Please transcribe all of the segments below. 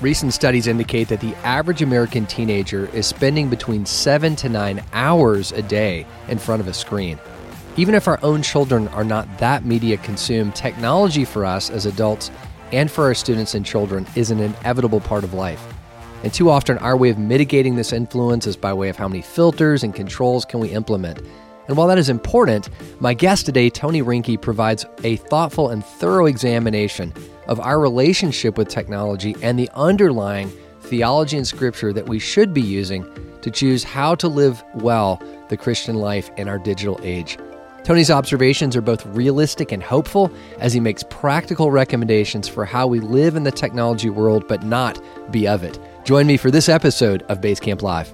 Recent studies indicate that the average American teenager is spending between seven to nine hours a day in front of a screen. Even if our own children are not that media consumed, technology for us as adults and for our students and children is an inevitable part of life. And too often, our way of mitigating this influence is by way of how many filters and controls can we implement. And while that is important, my guest today, Tony Reinke, provides a thoughtful and thorough examination of our relationship with technology and the underlying theology and scripture that we should be using to choose how to live well the Christian life in our digital age. Tony's observations are both realistic and hopeful as he makes practical recommendations for how we live in the technology world but not be of it. Join me for this episode of Basecamp Live.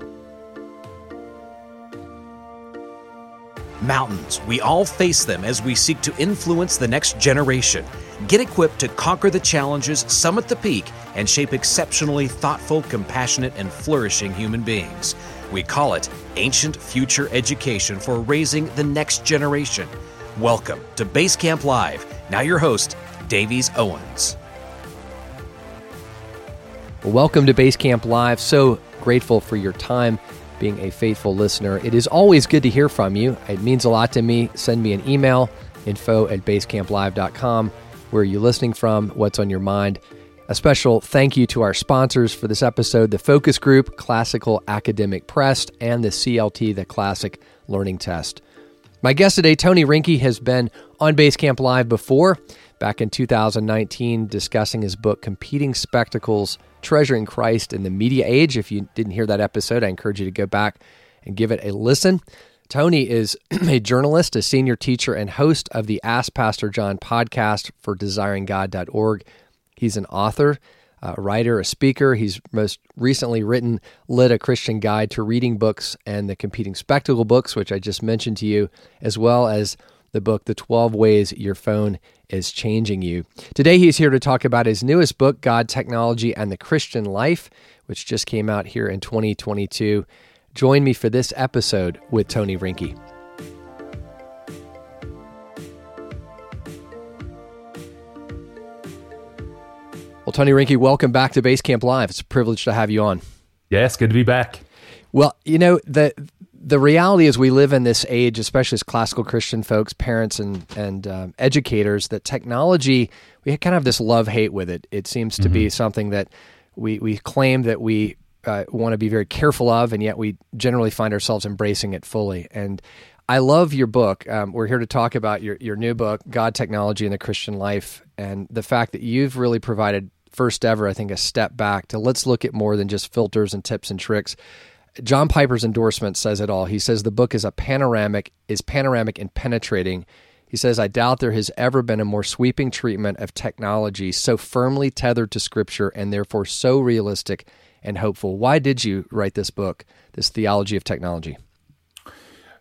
Mountains. We all face them as we seek to influence the next generation. Get equipped to conquer the challenges, summit the peak, and shape exceptionally thoughtful, compassionate, and flourishing human beings. We call it Ancient Future Education for raising the next generation. Welcome to Basecamp Live. Now, your host, Davies Owens. Welcome to Basecamp Live. So grateful for your time being a faithful listener. It is always good to hear from you. It means a lot to me. Send me an email, info at basecamplive.com. Where are you listening from? What's on your mind? A special thank you to our sponsors for this episode the Focus Group, Classical Academic Press, and the CLT, the Classic Learning Test. My guest today, Tony Reinke, has been on Basecamp Live before, back in 2019, discussing his book, Competing Spectacles Treasuring Christ in the Media Age. If you didn't hear that episode, I encourage you to go back and give it a listen. Tony is a journalist, a senior teacher, and host of the Ask Pastor John podcast for desiringgod.org. He's an author, a writer, a speaker. He's most recently written Lit a Christian Guide to Reading Books and the Competing Spectacle books, which I just mentioned to you, as well as the book, The 12 Ways Your Phone is Changing You. Today, he's here to talk about his newest book, God, Technology, and the Christian Life, which just came out here in 2022. Join me for this episode with Tony Reinke. Well, Tony Reinke, welcome back to Basecamp Live. It's a privilege to have you on. Yes, good to be back. Well, you know, the the reality is we live in this age, especially as classical Christian folks, parents and and um, educators, that technology we kind of have this love hate with it. It seems to mm-hmm. be something that we we claim that we uh, want to be very careful of, and yet we generally find ourselves embracing it fully. And I love your book. Um, we're here to talk about your your new book, God, Technology, and the Christian Life, and the fact that you've really provided first ever, I think, a step back to let's look at more than just filters and tips and tricks John Piper's endorsement says it all. He says the book is a panoramic is panoramic and penetrating. He says I doubt there has ever been a more sweeping treatment of technology so firmly tethered to scripture and therefore so realistic and hopeful. Why did you write this book, this theology of technology?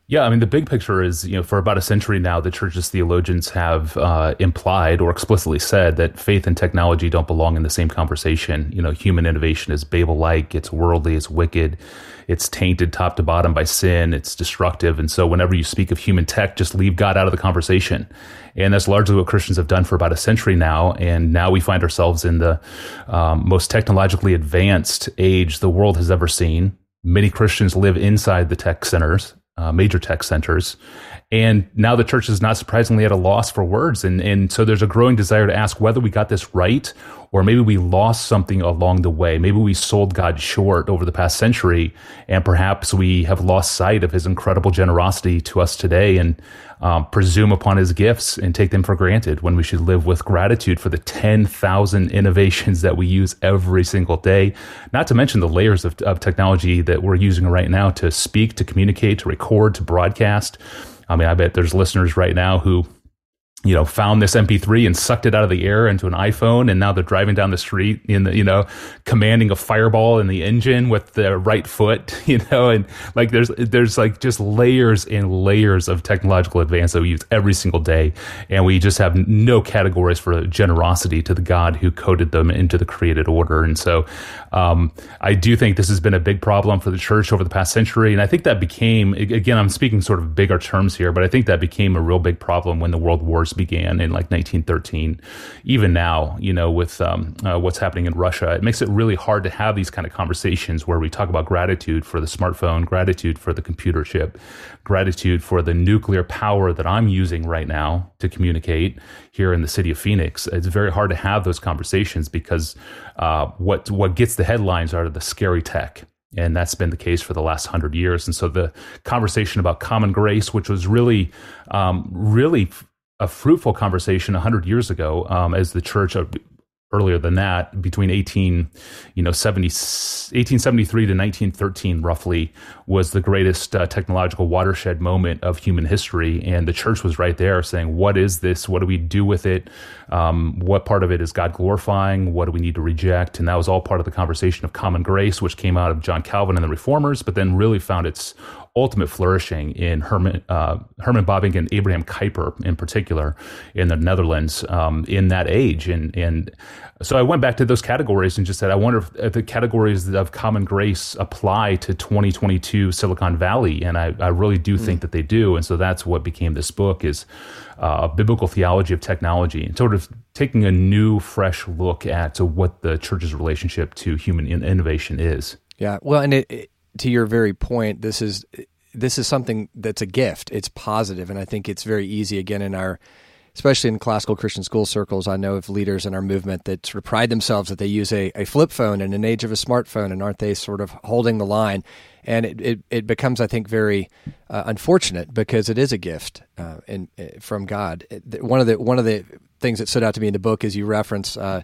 Yeah, I mean, the big picture is, you know, for about a century now, the church's theologians have uh, implied or explicitly said that faith and technology don't belong in the same conversation. You know, human innovation is Babel like, it's worldly, it's wicked, it's tainted top to bottom by sin, it's destructive. And so, whenever you speak of human tech, just leave God out of the conversation. And that's largely what Christians have done for about a century now. And now we find ourselves in the um, most technologically advanced age the world has ever seen. Many Christians live inside the tech centers uh, major tech centers. And now the church is not surprisingly at a loss for words. And, and so there's a growing desire to ask whether we got this right or maybe we lost something along the way. Maybe we sold God short over the past century and perhaps we have lost sight of his incredible generosity to us today and um, presume upon his gifts and take them for granted when we should live with gratitude for the 10,000 innovations that we use every single day. Not to mention the layers of, of technology that we're using right now to speak, to communicate, to record, to broadcast. I mean, I bet there's listeners right now who you know, found this MP3 and sucked it out of the air into an iPhone, and now they're driving down the street in the, you know, commanding a fireball in the engine with the right foot, you know, and like there's there's like just layers and layers of technological advance that we use every single day, and we just have no categories for generosity to the God who coded them into the created order, and so um, I do think this has been a big problem for the church over the past century, and I think that became again I'm speaking sort of bigger terms here, but I think that became a real big problem when the world wars began in like 1913, even now, you know, with um, uh, what's happening in Russia, it makes it really hard to have these kind of conversations where we talk about gratitude for the smartphone, gratitude for the computer chip, gratitude for the nuclear power that I'm using right now to communicate here in the city of Phoenix. It's very hard to have those conversations because uh, what what gets the headlines are the scary tech and that's been the case for the last hundred years. And so the conversation about common grace, which was really, um, really a fruitful conversation hundred years ago, um, as the church earlier than that, between 18, you know, 70, 1873 to 1913, roughly, was the greatest uh, technological watershed moment of human history. And the church was right there saying, what is this? What do we do with it? Um, what part of it is God glorifying? What do we need to reject? And that was all part of the conversation of common grace, which came out of John Calvin and the reformers, but then really found its ultimate flourishing in Herman uh, Herman Bavinck and Abraham Kuyper in particular in the Netherlands um, in that age and and so I went back to those categories and just said I wonder if, if, the categories of common grace apply to 2022 Silicon Valley and I, I really do mm. think that they do and so that's what became this book is uh, a biblical theology of technology and sort of taking a new fresh look at to what the church's relationship to human in- innovation is. Yeah, well, and it, it to your very point, this is this is something that's a gift. It's positive, and I think it's very easy again in our, especially in classical Christian school circles. I know of leaders in our movement that sort of pride themselves that they use a, a flip phone in an age of a smartphone, and aren't they sort of holding the line? And it, it, it becomes, I think, very uh, unfortunate because it is a gift uh, in, uh, from God. one of the one of the things that stood out to me in the book is you reference uh,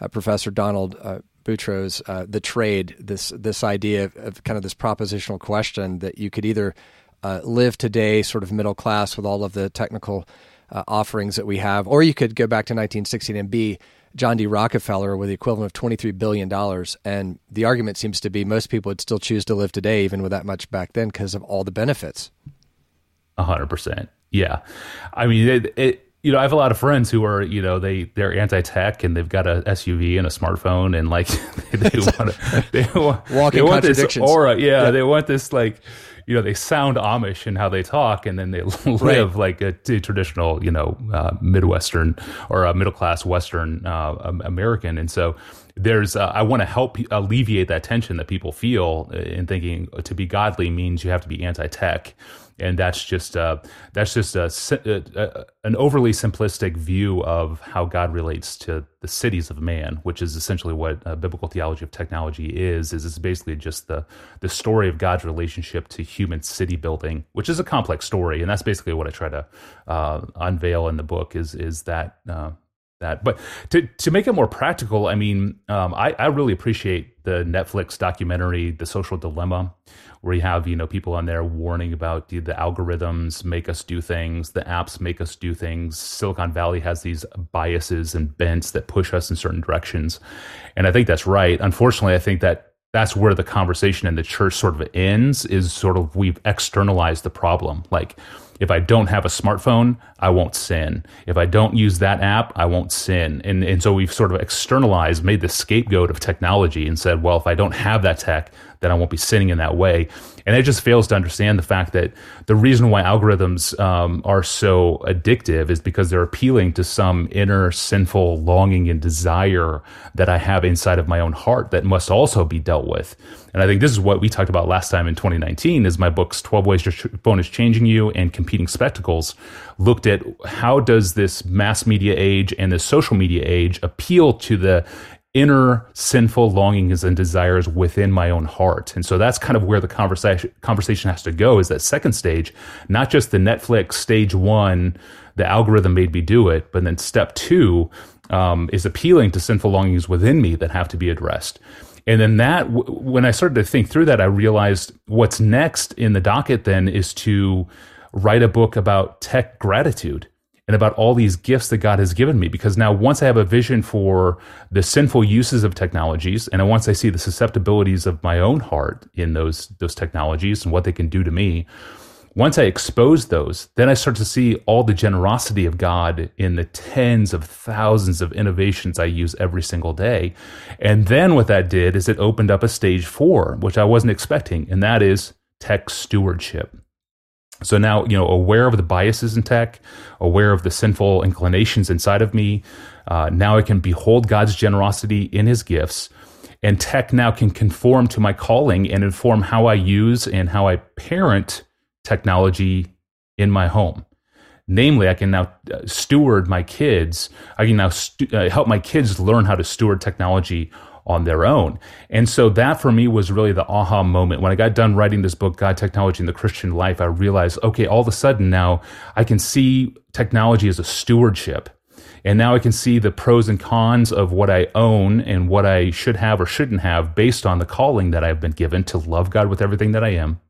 uh Professor Donald uh, Uh, the trade, this this idea of, kind of this propositional question that you could either uh, live today, sort of middle class, with all of the technical uh, offerings that we have, or you could go back to 1916 and be John D. Rockefeller with the equivalent of 23 billion dollars. And the argument seems to be most people would still choose to live today, even with that much back then, because of all the benefits. Hundred percent. Yeah, I mean it, it you know, I have a lot of friends who are, you know, they they're anti-tech and they've got a SUV and a smartphone and like they, they want to they want, walking they want this aura. Yeah, yeah, they want this like, you know, they sound Amish in how they talk and then they live right. like a, a, traditional, you know, uh, Midwestern or a middle class Western uh, American. And so there's uh, I want to help alleviate that tension that people feel in thinking to be godly means you have to be anti-tech and that's just uh, that's just a, a, a, an overly simplistic view of how God relates to the cities of man, which is essentially what biblical theology of technology is. Is it's basically just the the story of God's relationship to human city building, which is a complex story, and that's basically what I try to uh, unveil in the book. Is is that uh, that. But to to make it more practical, I mean, um, I, I really appreciate the Netflix documentary, The Social Dilemma, where you have you know people on there warning about the, the algorithms make us do things, the apps make us do things. Silicon Valley has these biases and bents that push us in certain directions, and I think that's right. Unfortunately, I think that that's where the conversation in the church sort of ends. Is sort of we've externalized the problem, like if I don't have a smartphone, I won't sin. If I don't use that app, I won't sin. And, and so we've sort of externalized, made the scapegoat of technology and said, well, if I don't have that tech, then I won't be sinning in that way. And it just fails to understand the fact that the reason why algorithms um, are so addictive is because they're appealing to some inner sinful longing and desire that I have inside of my own heart that must also be dealt with. And I think this is what we talked about last time in 2019 is my books 12 Ways Your Phone is Changing You and Competing Spectacles looked at how does this mass media age and this social media age appeal to the inner sinful longings and desires within my own heart. And so that's kind of where the conversation conversation has to go is that second stage, not just the Netflix stage 1 the algorithm made me do it, but then step 2 um, is appealing to sinful longings within me that have to be addressed. And then that, when I started to think through that, I realized what's next in the docket then is to write a book about tech gratitude and about all these gifts that God has given me. Because now, once I have a vision for the sinful uses of technologies, and once I see the susceptibilities of my own heart in those those technologies and what they can do to me, once I expose those, then I start to see all the generosity of God in the tens of thousands of innovations I use every single day. And then what that did is it opened up a stage four, which I wasn't expecting, and that is tech stewardship. So now, you know, aware of the biases in tech, aware of the sinful inclinations inside of me. Uh, now I can behold God's generosity in his gifts. And tech now can conform to my calling and inform how I use and how I parent technology in my home. Namely, I can now uh, steward my kids. I can now uh, help my kids learn how to steward technology on their own. And so that for me was really the aha moment. When I got done writing this book, God, Technology, and the Christian Life, I realized, okay, all of a sudden now I can see technology as a stewardship. And now I can see the pros and cons of what I own and what I should have or shouldn't have based on the calling that I've been given to love God with everything that I am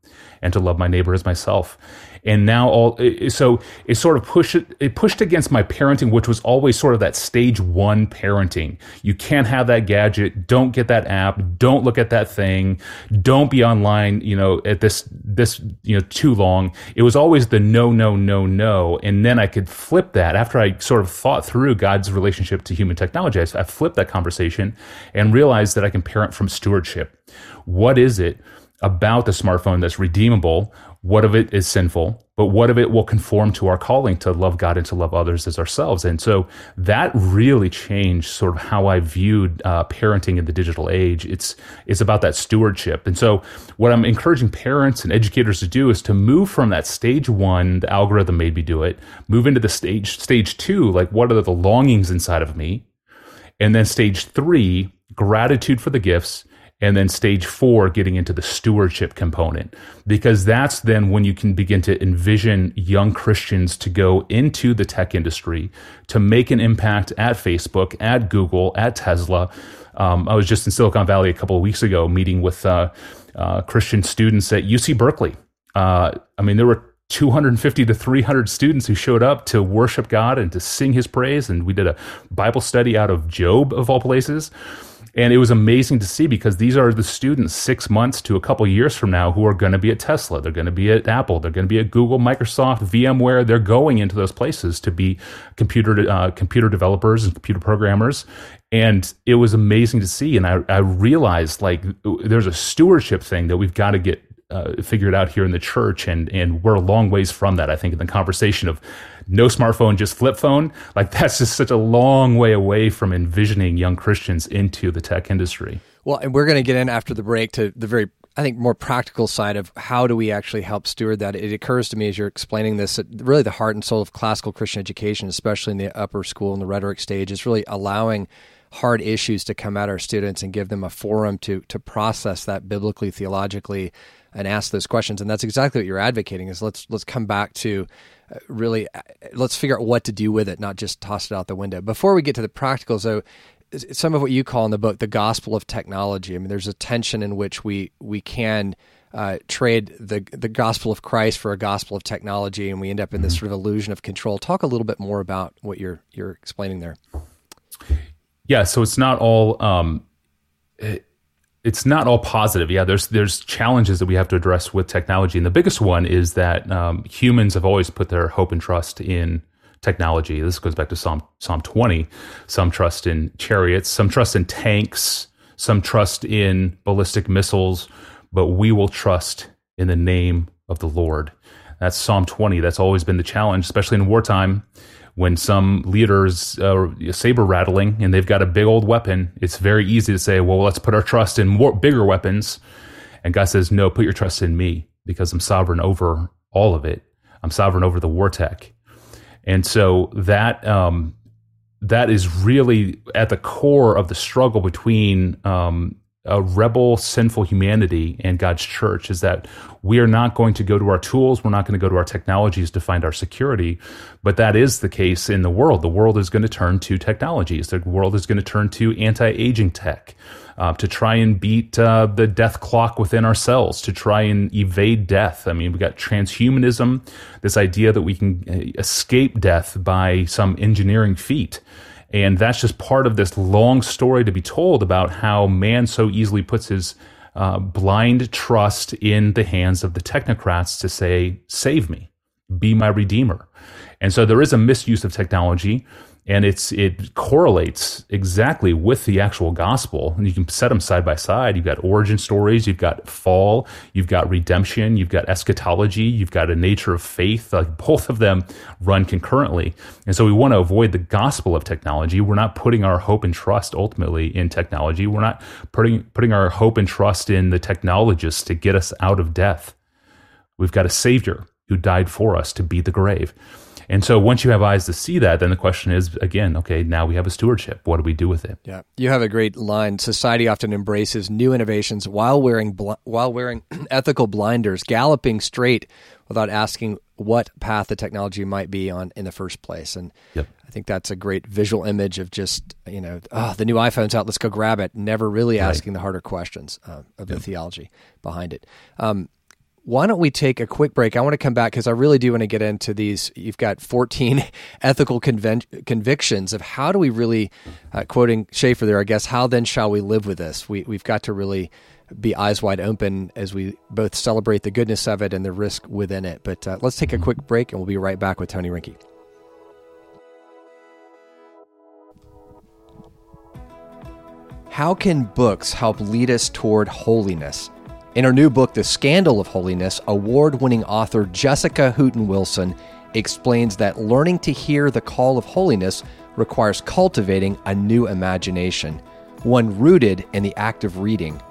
and to love my neighbor as myself. And now all so it sort of pushed it pushed against my parenting which was always sort of that stage one parenting. You can't have that gadget. Don't get that app. Don't look at that thing. Don't be online you know at this this you know too long. It was always the no no no no. And then i could flip that after i sort of thought through god's relationship to human technology i, I flipped that conversation and realized that i can parent from stewardship. What is it about the smartphone that's redeemable what of it is sinful, but what of it will conform to our calling to love God and to love others as ourselves. And so that really changed sort of how I viewed uh, parenting in the digital age. It's it's about that stewardship. And so what I'm encouraging parents and educators to do is to move from that stage one, the algorithm made me do it, move into the stage stage two, like what are the longings inside of me, and then stage three, gratitude for the gifts and then stage four getting into the stewardship component. Because that's then when you can begin to envision young christians to go into the tech industry to make an impact at facebook at google at tesla. Um, i was just in silicon valley a couple of weeks ago meeting with uh, uh, christian students at uc berkeley. Uh, i mean there were 250 to 300 students who showed up to worship god and to sing his praise and we did a bible study out of job of all places and it was amazing to see because these are the students six months to a couple years from now who are going to be at Tesla. They're going to be at Apple. They're going to be at Google, Microsoft, VMware. They're going into those places to be computer uh, computer developers and computer programmers. And it was amazing to see. And I, I realized like there's a stewardship thing that we've got to get uh, figured out here in the church, and and we're a long ways from that. I think in the conversation of no smartphone, just flip phone, like that's just such a long way away from envisioning young Christians into the tech industry. Well, and we're going to get in after the break to the very I think more practical side of how do we actually help steward that. It occurs to me as you're explaining this that really the heart and soul of classical Christian education, especially in the upper school and the rhetoric stage, is really allowing hard issues to come at our students and give them a forum to to process that biblically, theologically, and ask those questions. And that's exactly what you're advocating. Is let's let's come back to uh, really uh, let's figure out what to do with it, not just toss it out the window. Before we get to the practicals, though, some of what you call in the book the gospel of technology. I mean, there's a tension in which we we can. Uh, trade the the gospel of Christ for a gospel of technology, and we end up in this mm-hmm. sort of illusion of control. Talk a little bit more about what you're you're explaining there. Yeah, so it's not all um, it, it's not all positive. Yeah, there's there's challenges that we have to address with technology, and the biggest one is that um, humans have always put their hope and trust in technology. This goes back to Psalm Psalm 20. Some trust in chariots, some trust in tanks, some trust in ballistic missiles, but we will trust in the name of the Lord. That's Psalm 20. That's always been the challenge, especially in wartime when some leaders uh, saber rattling and they've got a big old weapon, it's very easy to say, well, let's put our trust in more bigger weapons. And God says, no, put your trust in me because I'm sovereign over all of it. I'm sovereign over the war tech. And so that um, that is really at the core of the struggle between um, a rebel, sinful humanity and God's church is that we are not going to go to our tools, we're not going to go to our technologies to find our security. But that is the case in the world. The world is going to turn to technologies, the world is going to turn to anti aging tech. Uh, to try and beat uh, the death clock within ourselves, to try and evade death. I mean, we got transhumanism, this idea that we can uh, escape death by some engineering feat. And that's just part of this long story to be told about how man so easily puts his uh, blind trust in the hands of the technocrats to say, save me, be my redeemer. And so there is a misuse of technology. And it's it correlates exactly with the actual gospel. And you can set them side by side. You've got origin stories. You've got fall. You've got redemption. You've got eschatology. You've got a nature of faith. Like both of them run concurrently. And so we want to avoid the gospel of technology. We're not putting our hope and trust ultimately in technology. We're not putting putting our hope and trust in the technologists to get us out of death. We've got a savior who died for us to beat the grave and so once you have eyes to see that, then the question is again, okay, now we have a stewardship. What do we do with it? Yeah, you have a great line. Society often embraces new innovations while wearing bl- while wearing ethical blinders, galloping straight without asking what path the technology might be on in the first place. And yep. I think that's a great visual image of just you know, oh, the new iPhone's out, let's go grab it. Never really asking right. the harder questions uh, of yep. the theology behind it. Um, why don't we take a quick break? I want to come back because I really do want to get into these. You've got 14 ethical conven- convictions of how do we really, uh, quoting Schaeffer there, I guess, how then shall we live with this? We, we've got to really be eyes wide open as we both celebrate the goodness of it and the risk within it. But uh, let's take a quick break and we'll be right back with Tony Reinke. How can books help lead us toward holiness? In her new book, The Scandal of Holiness, award winning author Jessica Hooten Wilson explains that learning to hear the call of holiness requires cultivating a new imagination, one rooted in the act of reading.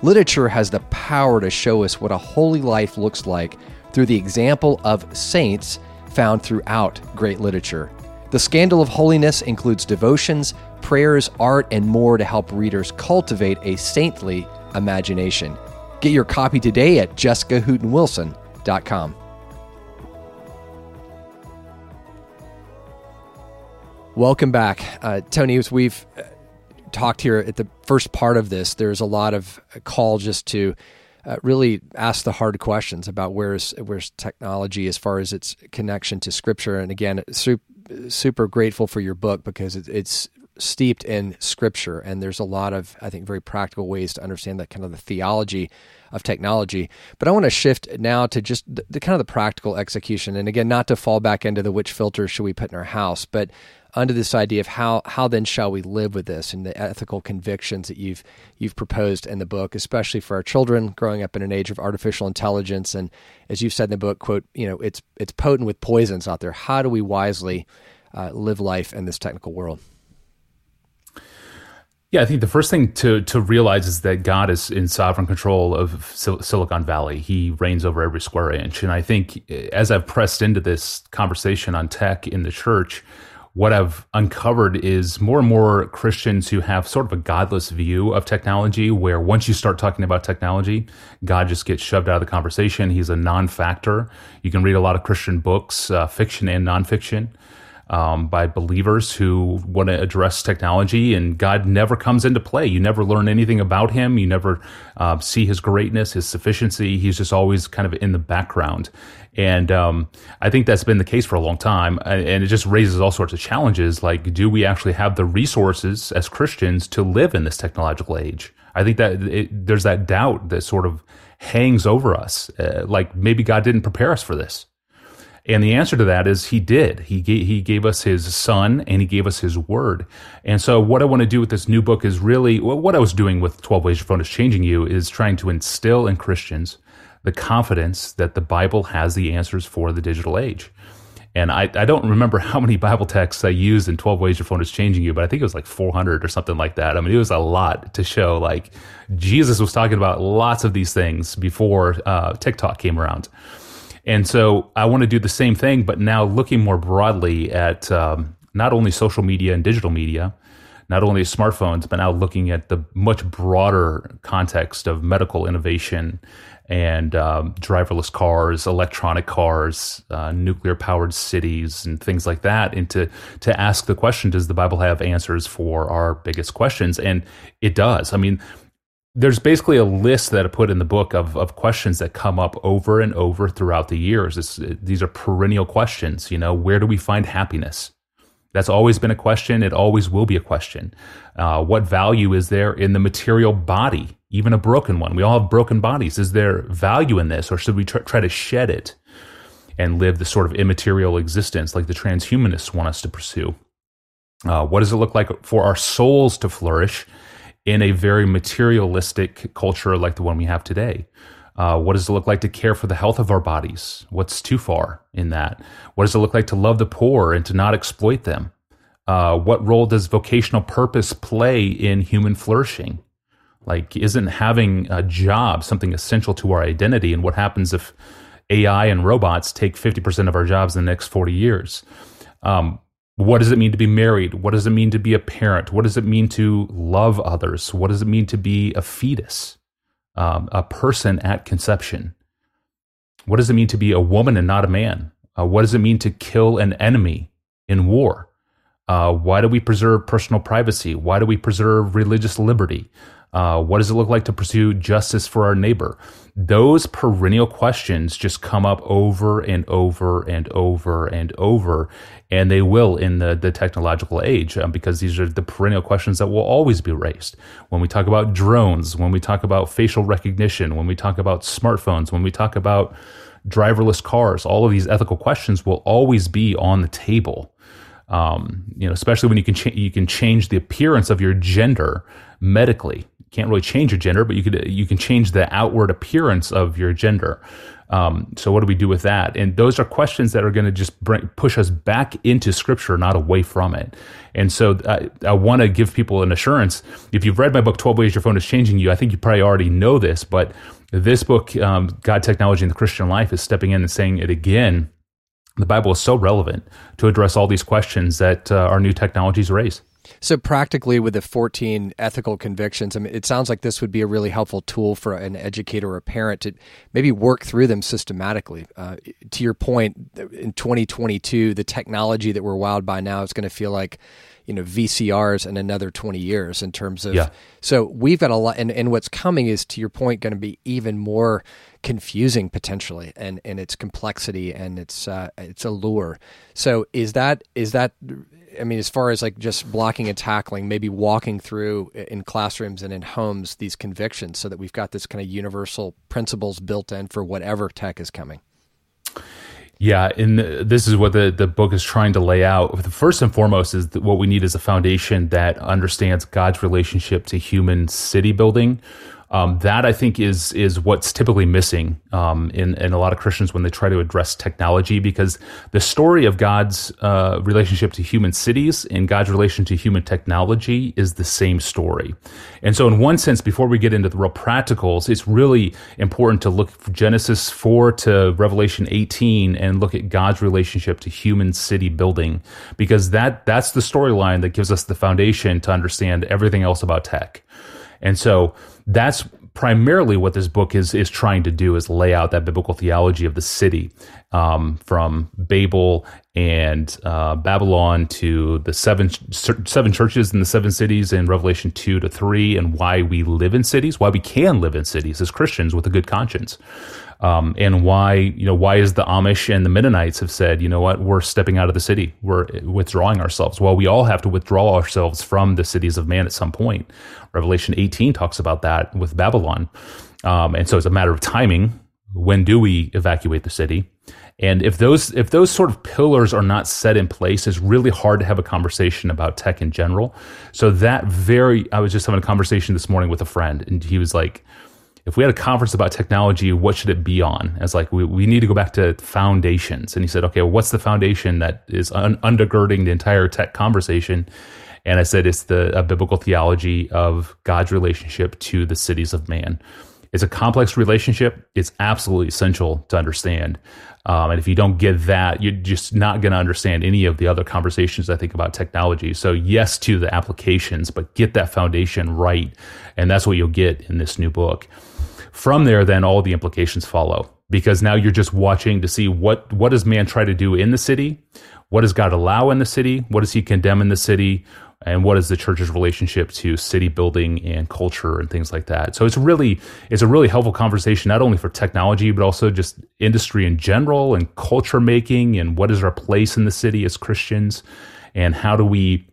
Literature has the power to show us what a holy life looks like through the example of saints found throughout great literature. The Scandal of Holiness includes devotions, prayers, art, and more to help readers cultivate a saintly imagination. Get your copy today at jessicahootenwilson.com. Welcome back. Uh, Tony, as we've uh, talked here at the first part of this, there's a lot of call just to uh, really ask the hard questions about where's where's technology as far as its connection to Scripture. And again, super, super grateful for your book because it, it's steeped in scripture and there's a lot of i think very practical ways to understand that kind of the theology of technology. But i want to shift now to just the, the, kind of the practical execution. And again not to fall back into the which filters should we put in our house but under this idea of how how then shall we live with this and the ethical convictions that you've you've proposed in the book especially for our children growing up in an age of artificial intelligence. And as you've said in the book quote you know it's it's potent with poisons out there. How do we wisely uh, live life in this technical world yeah, I think the first thing to to realize is that God is in sovereign control of Sil- Silicon Valley. He reigns over every square inch, and I think eh, as I've pressed into this conversation on tech in the church, what I've uncovered is more and more Christians who have sort of a godless view of technology, where once you start talking about technology, God just gets shoved out of the conversation. He's a non-factor. You can read a lot of Christian books, uh, fiction and nonfiction um, by believers who want to address technology, and God never comes into play. You never learn anything about Him. You never uh, see His greatness, His sufficiency. He's just always kind of in the background. And um, I think that's been the case for a long time. And it just raises all sorts of challenges like, do we actually have the resources as Christians to live in this technological age? I think that it, there's that doubt that sort of hangs over us. Uh, like maybe God didn't prepare us for this. And the answer to that is he did. He gave, he gave us his son and he gave us his word. And so what I want to do with this new book is really what I was doing with 12 Ways Your Phone is Changing You is trying to instill in Christians the confidence that the Bible has the answers for the digital age. And I, I don't remember how many Bible texts I used in 12 Ways Your Phone is Changing You, but I think it was like 400 or something like that. I mean, it was a lot to show like Jesus was talking about lots of these things before uh, TikTok came around. And so I want to do the same thing, but now looking more broadly at um, not only social media and digital media, not only smartphones, but now looking at the much broader context of medical innovation and um, driverless cars, electronic cars, uh, nuclear powered cities, and things like that. And to, to ask the question, does the Bible have answers for our biggest questions? And it does. I mean, there's basically a list that I put in the book of, of questions that come up over and over throughout the years. It's, these are perennial questions. You know, where do we find happiness? That's always been a question. It always will be a question. Uh, what value is there in the material body, even a broken one? We all have broken bodies. Is there value in this, or should we tr- try to shed it and live the sort of immaterial existence like the transhumanists want us to pursue? Uh, what does it look like for our souls to flourish in a very materialistic culture like the one we have today? Uh, what does it look like to care for the health of our bodies? What's too far in that? What does it look like to love the poor and to not exploit them? Uh, what role does vocational purpose play in human flourishing? Like, isn't having a job something essential to our identity? And what happens if AI and robots take 50% of our jobs in the next 40 years? Um, what does it mean to be married? What does it mean to be a parent? What does it mean to love others? What does it mean to be a fetus, um, a person at conception? What does it mean to be a woman and not a man? Uh, what does it mean to kill an enemy in war? Uh, why do we preserve personal privacy? Why do we preserve religious liberty? Uh, what does it look like to pursue justice for our neighbor? Those perennial questions just come up over and over and over and over, and they will in the, the technological age um, because these are the perennial questions that will always be raised. When we talk about drones, when we talk about facial recognition, when we talk about smartphones, when we talk about driverless cars, all of these ethical questions will always be on the table. Um, you know, especially when you can cha- you can change the appearance of your gender medically You can't really change your gender, but you could you can change the outward appearance of your gender. Um, so what do we do with that? And those are questions that are going to just bring, push us back into Scripture, not away from it. And so I, I want to give people an assurance. If you've read my book, 12 Ways Your Phone is Changing You, I think you probably already know this, but this book, um, God, Technology, and the Christian Life, is stepping in and saying it again. The Bible is so relevant to address all these questions that uh, our new technologies raise. So practically, with the 14 ethical convictions, I mean, it sounds like this would be a really helpful tool for an educator or a parent to maybe work through them systematically. Uh, to your point, in 2022, the technology that we're wowed by now is going to feel like you know VCRs in another 20 years in terms of yeah. so we've got a lot and, and what's coming is to your point going to be even more confusing potentially and and its complexity and its uh, its allure so is that is that I mean, as far as like just blocking and tackling, maybe walking through in classrooms and in homes these convictions so that we've got this kind of universal principles built in for whatever tech is coming. Yeah, and this is what the, the book is trying to lay out. First and foremost is what we need is a foundation that understands God's relationship to human city building, um, that I think is is what's typically missing um, in in a lot of Christians when they try to address technology, because the story of God's uh, relationship to human cities and God's relation to human technology is the same story. And so, in one sense, before we get into the real practicals, it's really important to look Genesis four to Revelation eighteen and look at God's relationship to human city building, because that that's the storyline that gives us the foundation to understand everything else about tech. And so that's primarily what this book is is trying to do is lay out that biblical theology of the city um, from Babel and uh, Babylon to the seven seven churches in the seven cities in Revelation two to three, and why we live in cities, why we can live in cities as Christians with a good conscience um, and why you know why is the Amish and the Mennonites have said you know what? We're stepping out of the city. We're withdrawing ourselves. Well we all have to withdraw ourselves from the cities of man at some point. Revelation 18 talks about that with Babylon. Um, and so it's a matter of timing. When do we evacuate the city? And if those if those sort of pillars are not set in place, it's really hard to have a conversation about tech in general. So that very I was just having a conversation this morning with a friend, and he was like, if we had a conference about technology, what should it be on? As like, we, we need to go back to foundations. And he said, okay, well, what's the foundation that is un- undergirding the entire tech conversation? And I said, it's the biblical theology of God's relationship to the cities of man. It's a complex relationship. It's absolutely essential to understand. Um, and if you don't get that, you're just not going to understand any of the other conversations I think about technology. So, yes to the applications, but get that foundation right. And that's what you'll get in this new book. From there, then all the implications follow. Because now you're just watching to see what what does man try to do in the city, what does God allow in the city, what does He condemn in the city, and what is the church's relationship to city building and culture and things like that. So it's really it's a really helpful conversation not only for technology but also just industry in general and culture making and what is our place in the city as Christians? And how do we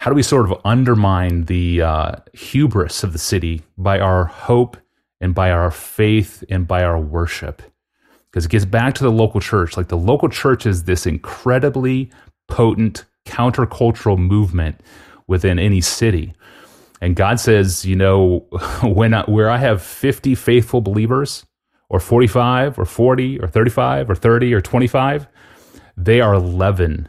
how do we sort of undermine the uh, hubris of the city by our hope and by our faith and by our worship. Because it gets back to the local church. Like the local church is this incredibly potent countercultural movement within any city. And God says, you know, when I, where I have 50 faithful believers, or 45, or 40, or 35, or 30, or 25, they are 11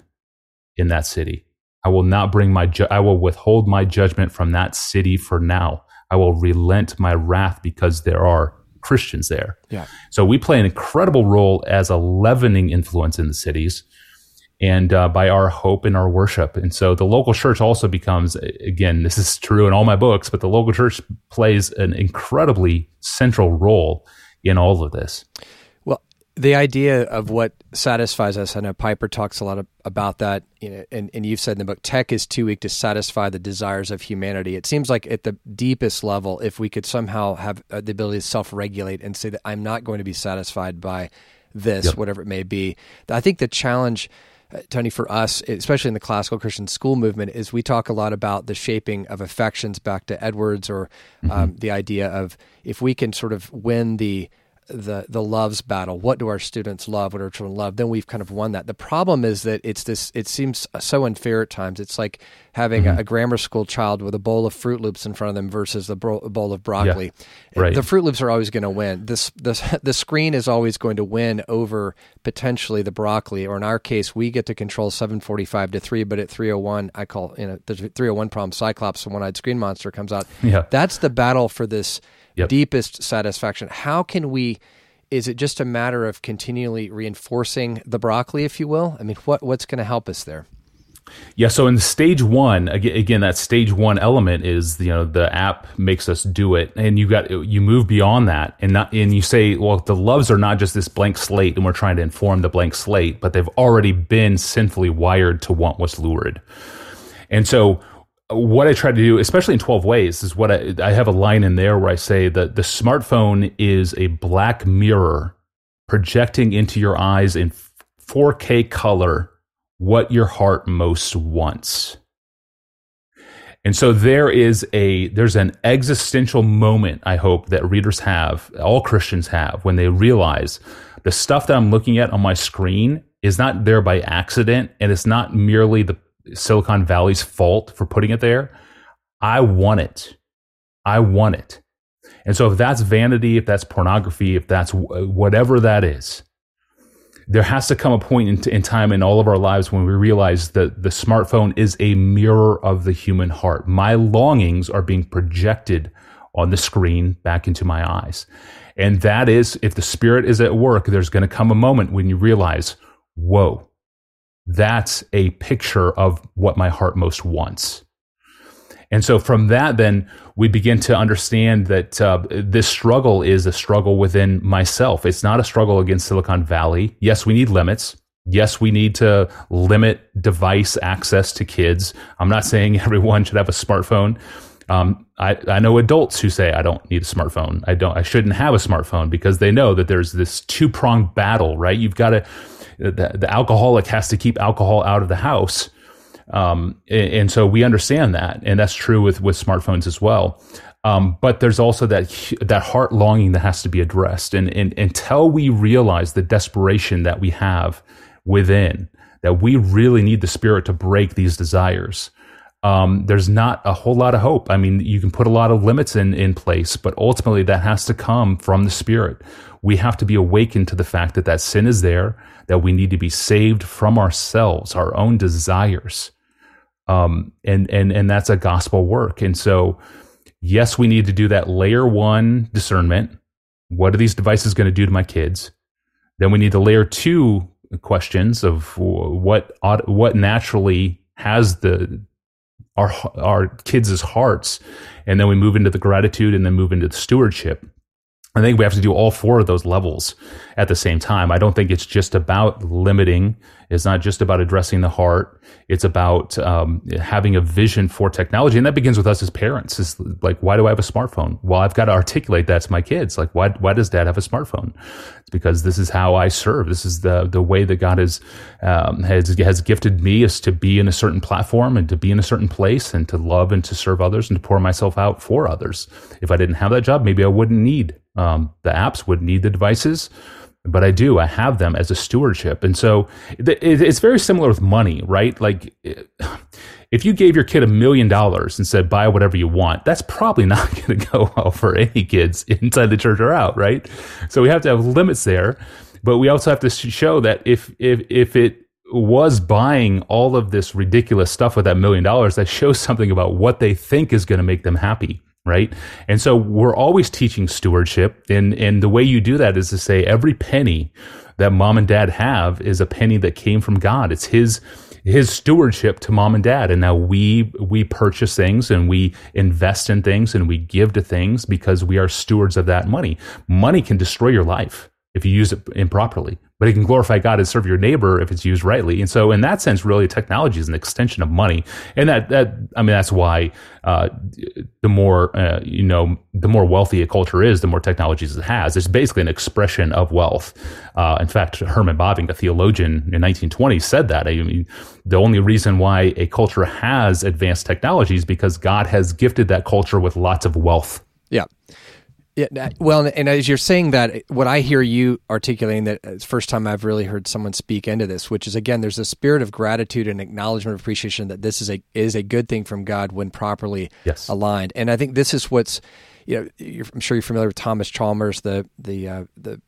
in that city. I will not bring my, ju- I will withhold my judgment from that city for now. I will relent my wrath because there are Christians there. Yeah. So we play an incredible role as a leavening influence in the cities and uh, by our hope and our worship. And so the local church also becomes, again, this is true in all my books, but the local church plays an incredibly central role in all of this. The idea of what satisfies us, I know Piper talks a lot of, about that, you know, and, and you've said in the book, tech is too weak to satisfy the desires of humanity. It seems like at the deepest level, if we could somehow have uh, the ability to self regulate and say that I'm not going to be satisfied by this, yep. whatever it may be, I think the challenge uh, Tony, for us, especially in the classical Christian school movement, is we talk a lot about the shaping of affections back to Edwards or um, mm-hmm. the idea of if we can sort of win the the the loves battle. What do our students love? What do our children love? Then we've kind of won that. The problem is that it's this. It seems so unfair at times. It's like having mm-hmm. a, a, grammar school child with a bowl of Froot Loops in front of them versus the bro- bowl of broccoli. Yeah, right. The Froot Loops are always going to win. This this the screen is always going to win over potentially the broccoli. Or in our case, we get to control 745 to three, but at 301, I call you know the 301 problem. Cyclops, the one-eyed screen monster, comes out. Yeah. That's the battle for this yep. deepest satisfaction. How can we? Is it just a matter of continually reinforcing the broccoli, if you will? I mean, what what's going to help us there? Yeah, so in stage one, again, that stage one element is you know the app makes us do it, and you got you move beyond that, and not and you say, well, the loves are not just this blank slate, and we're trying to inform the blank slate, but they've already been sinfully wired to want what's lurid, and so what I try to do, especially in 12 ways, is what I, I have a line in there where I say that the smartphone is a black mirror projecting into your eyes in 4K color what your heart most wants. And so there is a there's an existential moment I hope that readers have, all Christians have when they realize the stuff that I'm looking at on my screen is not there by accident and it's not merely the Silicon Valley's fault for putting it there. I want it. I want it. And so if that's vanity, if that's pornography, if that's whatever that is, there has to come a point in, in, time in all of our lives when we realize that the smartphone is a mirror of the human heart. My longings are being projected on the screen back into my eyes. And that is, if the spirit is at work, there's going to come a moment when you realize, whoa, that's a picture of what my heart most wants. And so from that, then we begin to understand that uh, this struggle is a struggle within myself. It's not a struggle against Silicon Valley. Yes, we need limits. Yes, we need to limit device access to kids. I'm not saying everyone should have a smartphone. Um, I, I know adults who say I don't need a smartphone. I don't. I shouldn't have a smartphone because they know that there's this two pronged battle. Right? You've got to the, the alcoholic has to keep alcohol out of the house. Um, and, and, so we understand that, and that's true with with smartphones as well. Um, but there's also that that heart longing that has to be addressed, and, and until we realize the desperation that we have within, that we really need the Spirit to break these desires. Um, there's not a whole lot of hope. I mean, you can put a lot of limits in in place, but ultimately that has to come from the Spirit. We have to be awakened to the fact that that sin is there, that we need to be saved from ourselves, our own desires. Um, and, and, and that's a gospel work. And so, yes, we need to do that layer one discernment. What are these devices going to do to my kids? Then we need the layer two questions of what, what naturally has the, our, our kids' hearts. And then we move into the gratitude and then move into the stewardship. I think we have to do all four of those levels at the same time. I don't think it's just about limiting. It's not just about addressing the heart. It's about um, having a vision for technology, and that begins with us as parents. Is like, why do I have a smartphone? Well, I've got to articulate that to my kids. Like, why why does Dad have a smartphone? It's because this is how I serve. This is the the way that God has um, has has gifted me is to be in a certain platform and to be in a certain place and to love and to serve others and to pour myself out for others. If I didn't have that job, maybe I wouldn't need um, the apps would need the devices. but I do. I have them as a stewardship. And so it's very similar with money, right? Like if you gave your kid a million dollars and said, buy whatever you want, that's probably not going to go well for any kids inside the church or out, right? So we have to have limits there. But we also have to show that if, if, if it was buying all of this ridiculous stuff with that million dollars, that shows something about what they think is going to make them happy right? And so we're always teaching stewardship. And, and the way you do that is to say every penny that mom and dad have is a penny that came from God. It's his, his stewardship to mom and dad. And now we, we purchase things and we invest in things and we give to things because we are stewards of that money. Money can destroy your life if you use it improperly but it can glorify God and serve your neighbor if it's used rightly. And so, in that sense, really, technology is an extension of money, and that that I mean, that's why uh, the more uh, you know, the more wealthy a culture is, the more technologies it has. It's basically an expression of wealth. Uh, in fact, Herman Bavinck, a theologian in 1920, said that. I mean, the only reason why a culture has advanced technology is because God has gifted that culture with lots of wealth. Yeah. Yeah, uh, well, and as you're saying that, eh, what I hear you articulating that uh, it's first time I've really heard someone speak into this, which is again, there's a spirit of gratitude and acknowledgement of appreciation that this is a is a good thing from God when properly yes. aligned. And I think this is what's, you know, I'm sure you're familiar with Thomas Chalmers, the the uh, the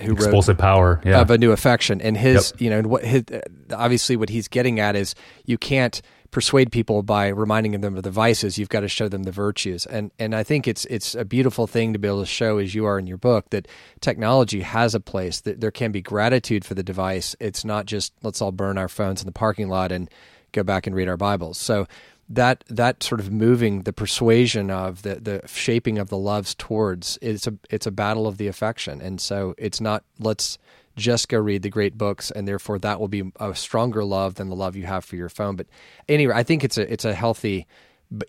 who explosive wrote power yeah. of a new affection, and his, yep. you know, and what his, uh, obviously what he's getting at is you can't persuade people by reminding them of the vices. You've got to show them the virtues, and and I think it's it's a beautiful thing to be able to show, as you are in your book, that technology has a place. That there can be gratitude for the device. It's not just let's all burn our phones in the parking lot and go back and read our Bibles. So that that sort of moving the persuasion of the the shaping of the loves towards it's a it's a battle of the affection and so it's not let's just go read the great books, and therefore that will be a stronger love than the love you have for your phone. But anyway, I think it's a it's a healthy,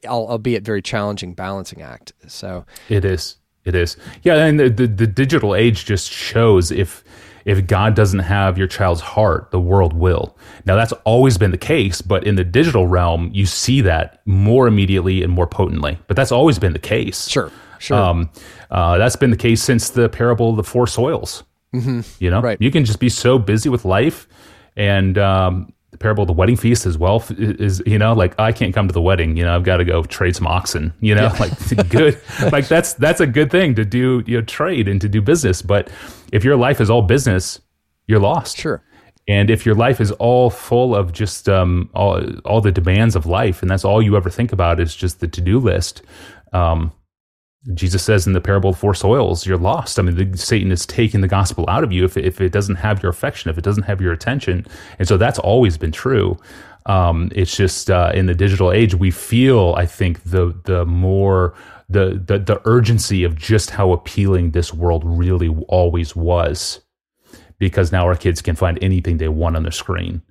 albeit very challenging balancing act. So it is. It is. Yeah, and the, the, the digital age just shows if if God doesn't have your child's heart, the world will. Now that's always been the case, but in the digital realm, you see that more immediately and more potently. But that's always been the case. Sure. Sure. Um, uh, that's been the case since the parable of the four soils. Mm-hmm. You know, right. you can just be so busy with life, and um, the parable of the wedding feast as well is you know like I can't come to the wedding. You know, I've got to go trade some oxen. You know, yeah. like good, like that's that's a good thing to do. You know, trade and to do business. But if your life is all business, you're lost. Sure. And if your life is all full of just um, all all the demands of life, and that's all you ever think about is just the to do list, um, Jesus says in the parable of four soils, you're lost. I mean, the, Satan is taking the gospel out of you if, if it doesn't have your affection, if it doesn't have your attention. And so that's always been true. Um, it's just uh, in the digital age, we feel, I think, the the more the, the the urgency of just how appealing this world really always was, because now our kids can find anything they want on their screen.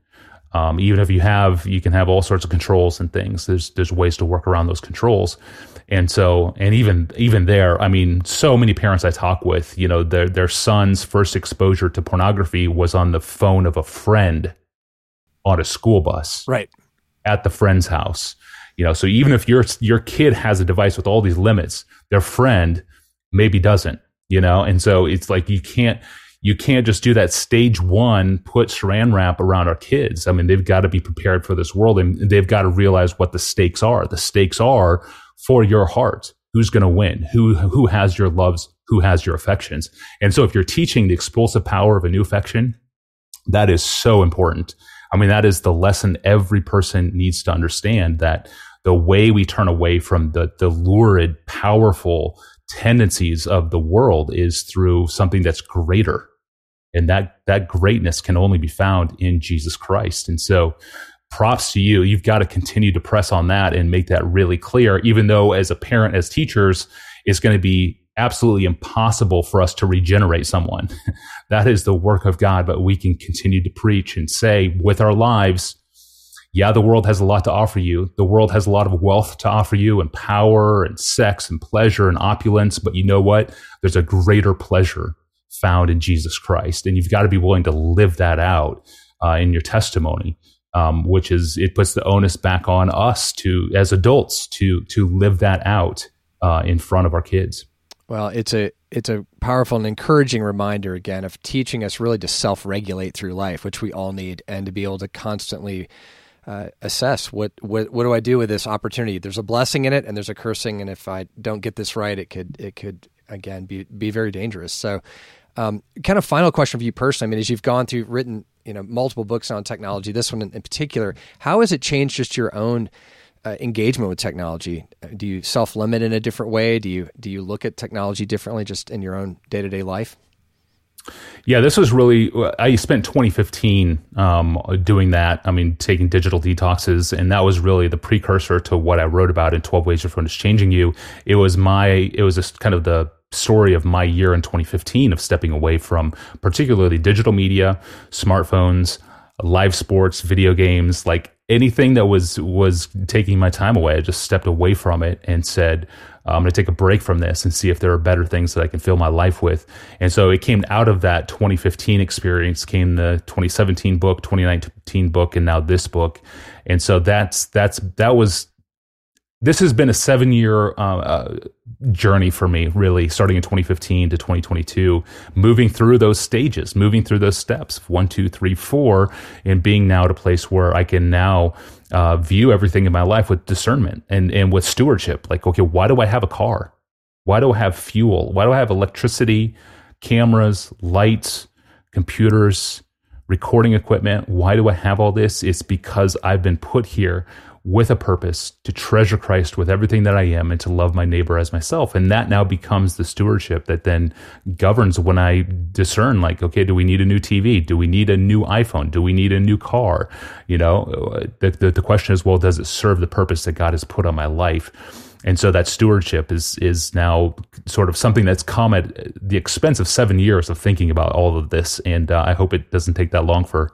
Um, even if you have, you can have all sorts of controls and things. There's there's ways to work around those controls. And so, and even even there, I mean, so many parents I talk with, you know, their their son's first exposure to pornography was on the phone of a friend on a school bus, right, at the friend's house. You know, so even if your your kid has a device with all these limits, their friend maybe doesn't. You know, and so it's like you can't you can't just do that stage one put saran wrap around our kids. I mean, they've got to be prepared for this world and they've got to realize what the stakes are. The stakes are for your heart. Who's going to win? Who, who has your loves? Who has your affections? And so if you're teaching the explosive power of a new affection, that is so important. I mean, that is the lesson every person needs to understand that the way we turn away from the, the lurid, powerful tendencies of the world is through something that's greater. And that, that greatness can only be found in Jesus Christ. And so props to you. You've got to continue to press on that and make that really clear, even though as a parent, as teachers, it's going to be absolutely impossible for us to regenerate someone. that is the work of God, but we can continue to preach and say with our lives, yeah, the world has a lot to offer you. The world has a lot of wealth to offer you and power and sex and pleasure and opulence. But you know what? There's a greater pleasure found in Jesus Christ. And you've got to be willing to live that out uh, in your testimony um, which is it puts the onus back on us to as adults to to live that out uh, in front of our kids. Well, it's a it's a powerful and encouraging reminder again of teaching us really to self-regulate through life, which we all need, and to be able to constantly uh, assess what, what what do I do with this opportunity. There's a blessing in it, and there's a cursing, and if I don't get this right, it could it could again be be very dangerous. So, um, kind of final question for you personally. I mean, as you've gone through, written you know multiple books on technology, this one in, in particular, how has it changed just your own uh, engagement with technology? Do you self limit in a different way? Do you do you look at technology differently just in your own day to day life? Yeah, this was really. I spent 2015 um, doing that. I mean, taking digital detoxes, and that was really the precursor to what I wrote about in 12 Ways Your Phone is Changing You. It was my. It was just kind of the story of my year in 2015 of stepping away from particularly digital media, smartphones, live sports, video games, like anything that was was taking my time away. I just stepped away from it and said, uh, I'm going to take a break from this and see if there are better things that I can fill my life with. And so it came out of that 2015 experience came the 2017 book, 2019 book, and now this book. And so that's that's that was this has been a seven year uh, uh, journey for me, really, starting in 2015 to 2022, moving through those stages, moving through those steps one, two, three, four, and being now at a place where I can now uh, view everything in my life with discernment and, and with stewardship. Like, okay, why do I have a car? Why do I have fuel? Why do I have electricity, cameras, lights, computers, recording equipment? Why do I have all this? It's because I've been put here with a purpose to treasure Christ with everything that I am and to love my neighbor as myself. And that now becomes the stewardship that then governs when I discern, like, okay, do we need a new TV? Do we need a new iPhone? Do we need a new car? You know, the, the, the question is, well, does it serve the purpose that God has put on my life? And so that stewardship is is now sort of something that's come at the expense of seven years of thinking about all of this. And uh, I hope it doesn't take that long for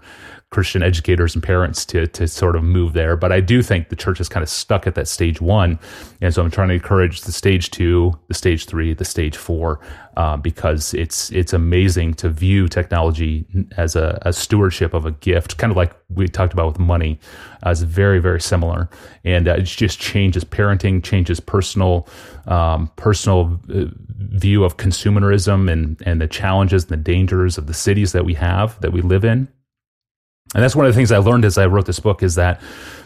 Christian educators and parents to to sort of move there. But I do think the church is kind of stuck at that stage one, and so I'm trying to encourage the stage two, the stage three, the stage four, uh, because it's it's amazing to view technology as a, a, stewardship of a gift, kind of like we talked about with money, as very very similar, and uh, it just changes parenting, changes personal um, personal uh, view of consumerism and and the challenges and the dangers of the cities that we have that we live in and that's one of the things I learned as I wrote this book is that,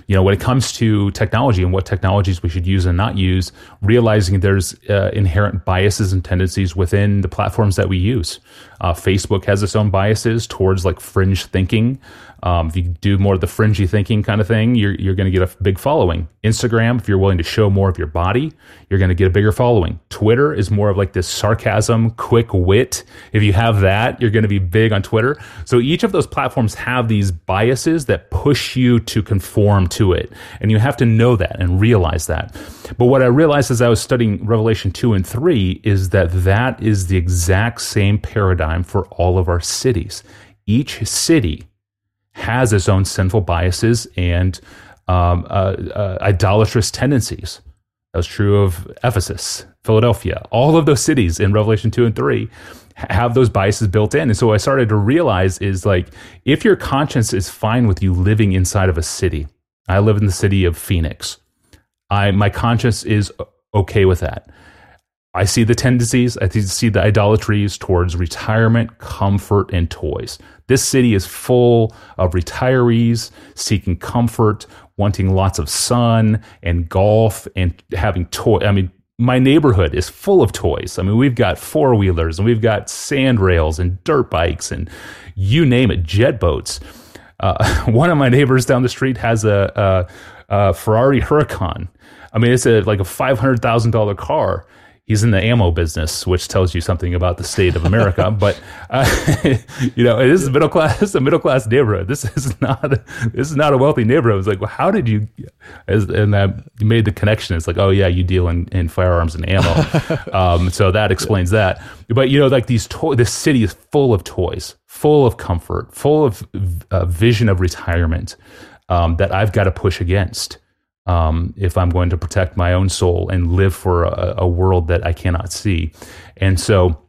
you know, when it comes to technology and what technologies we should use and not use, realizing there's uh, inherent biases and tendencies within the platforms that we use. Uh, Facebook has its own biases towards like fringe thinking. Um, if you do more of the fringy thinking kind of thing, you're, you're going to get a big following. Instagram, if you're willing to show more of your body, you're going to get a bigger following. Twitter is more of like this sarcasm, quick wit. If you have that, you're going to be big on Twitter. So each of those platforms have these biases that push you to conform to it. And you have to know that and realize that. But what I realized as I was studying Revelation 2 and 3 is that that is the exact same paradigm for all of our cities. Each city has its own sinful biases and um, uh, uh, idolatrous tendencies. That was true of Ephesus, Philadelphia. All of those cities in Revelation 2 and 3 have those biases built in. And so I started to realize is like, if your conscience is fine with you living inside of a city, I live in the city of Phoenix. I, my conscience is okay with that. I see the tendencies, I see the idolatries towards retirement, comfort, and toys. This city is full of retirees seeking comfort, wanting lots of sun and golf and having toy. I mean, my neighborhood is full of toys. I mean, we've got four wheelers and we've got sand rails and dirt bikes and you name it, jet boats. Uh, one of my neighbors down the street has a, a, a Ferrari Huracan. I mean, it's a, like a five hundred thousand dollar car, he's in the ammo business, which tells you something about the state of America. but uh, you know, it is a middle class. It's a middle class neighborhood. This is not. A, this is not a wealthy neighborhood. It's like, well, how did you? As, and that you made the connection. It's like, oh yeah, you deal in, in firearms and ammo. um, so that explains that. But you know, like these toys. This city is full of toys, full of comfort, full of uh, vision of retirement um, that I've got to push against um, if I'm going to protect my own soul and live for a, a world that I cannot see. And so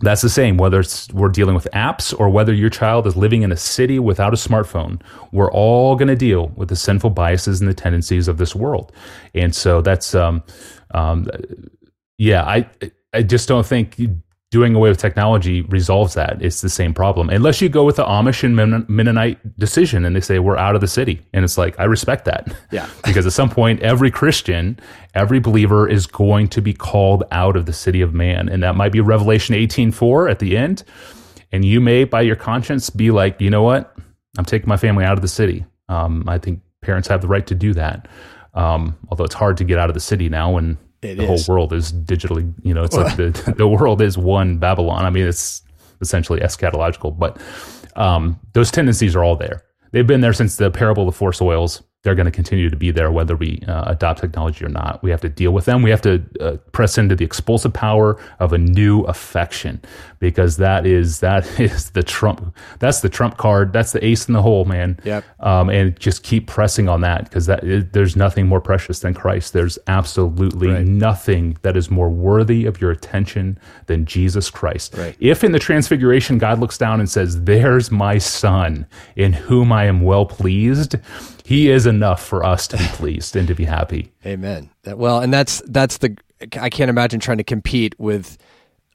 that's the same whether it's we're dealing with apps or whether your child is living in a city without a smartphone we're all going to deal with the sinful biases and the tendencies of this world and so that's um, um, yeah i i just don't think doing away with technology resolves that. It's the same problem. Unless you go with the Amish and Mennonite decision and they say, we're out of the city. And it's like, I respect that. Yeah. because at some point, every Christian, every believer is going to be called out of the city of man. And that might be Revelation 18.4 at the end. And you may, by your conscience, be like, you know what? I'm taking my family out of the city. Um, I think parents have the right to do that. Um, although it's hard to get out of the city now when it the is. whole world is digitally, you know, it's like the, the world is one Babylon. I mean, it's essentially eschatological, but um, those tendencies are all there. They've been there since the parable of the four soils they're going to continue to be there whether we uh, adopt technology or not. We have to deal with them. We have to uh, press into the expulsive power of a new affection because that is that is the trump. That's the trump card. That's the ace in the hole, man. Yep. Um, and just keep pressing on that because that is, there's nothing more precious than Christ. There's absolutely right. nothing that is more worthy of your attention than Jesus Christ. Right. If in the Transfiguration God looks down and says, "There's my Son, in whom I am well pleased." He is enough for us to be pleased and to be happy. Amen. Well, and that's that's the I can't imagine trying to compete with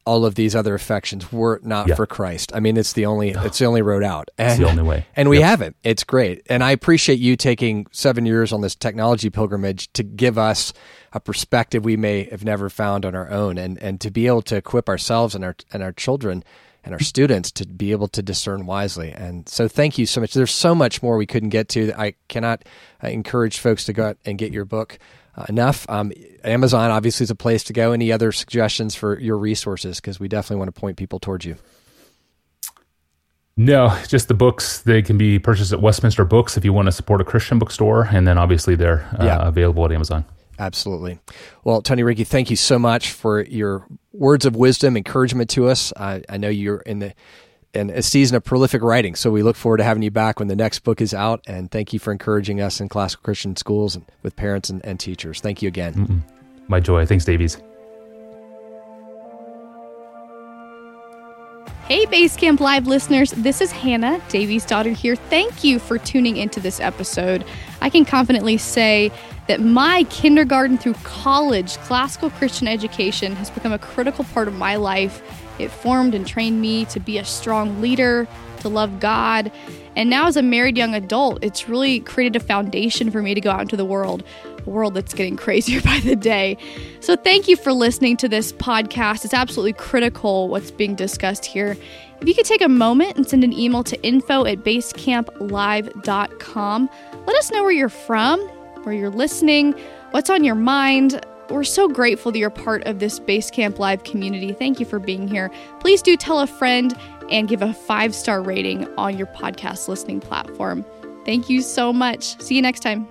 all of these other affections were it not yeah. for Christ. I mean, it's the only it's the only road out. And, it's the only way. And we yep. have it. It's great. And I appreciate you taking 7 years on this technology pilgrimage to give us a perspective we may have never found on our own and and to be able to equip ourselves and our and our children and our students to be able to discern wisely. And so, thank you so much. There's so much more we couldn't get to. I cannot uh, encourage folks to go out and get your book uh, enough. Um, Amazon obviously is a place to go. Any other suggestions for your resources? Because we definitely want to point people towards you. No, just the books. They can be purchased at Westminster Books if you want to support a Christian bookstore, and then obviously they're uh, yeah. available at Amazon. Absolutely. Well, Tony Reinke, thank you so much for your words of wisdom, encouragement to us. I, I know you're in the in a season of prolific writing, so we look forward to having you back when the next book is out. And thank you for encouraging us in classical Christian schools and with parents and, and teachers. Thank you again. Mm-mm. My joy. Thanks, Davies. Hey, Basecamp Live listeners, this is Hannah, Davey's daughter here. Thank you for tuning into this episode. I can confidently say that my kindergarten through college classical Christian education has become a critical part of my life. It formed and trained me to be a strong leader, to love God. And now, as a married young adult, it's really created a foundation for me to go out into the world, a world that's getting crazier by the day. So, thank you for listening to this podcast. It's absolutely critical what's being discussed here. If you could take a moment and send an email to info at basecamplive.com, let us know where you're from where you're listening, what's on your mind. We're so grateful that you're part of this Basecamp Live community. Thank you for being here. Please do tell a friend and give a five star rating on your podcast listening platform. Thank you so much. See you next time.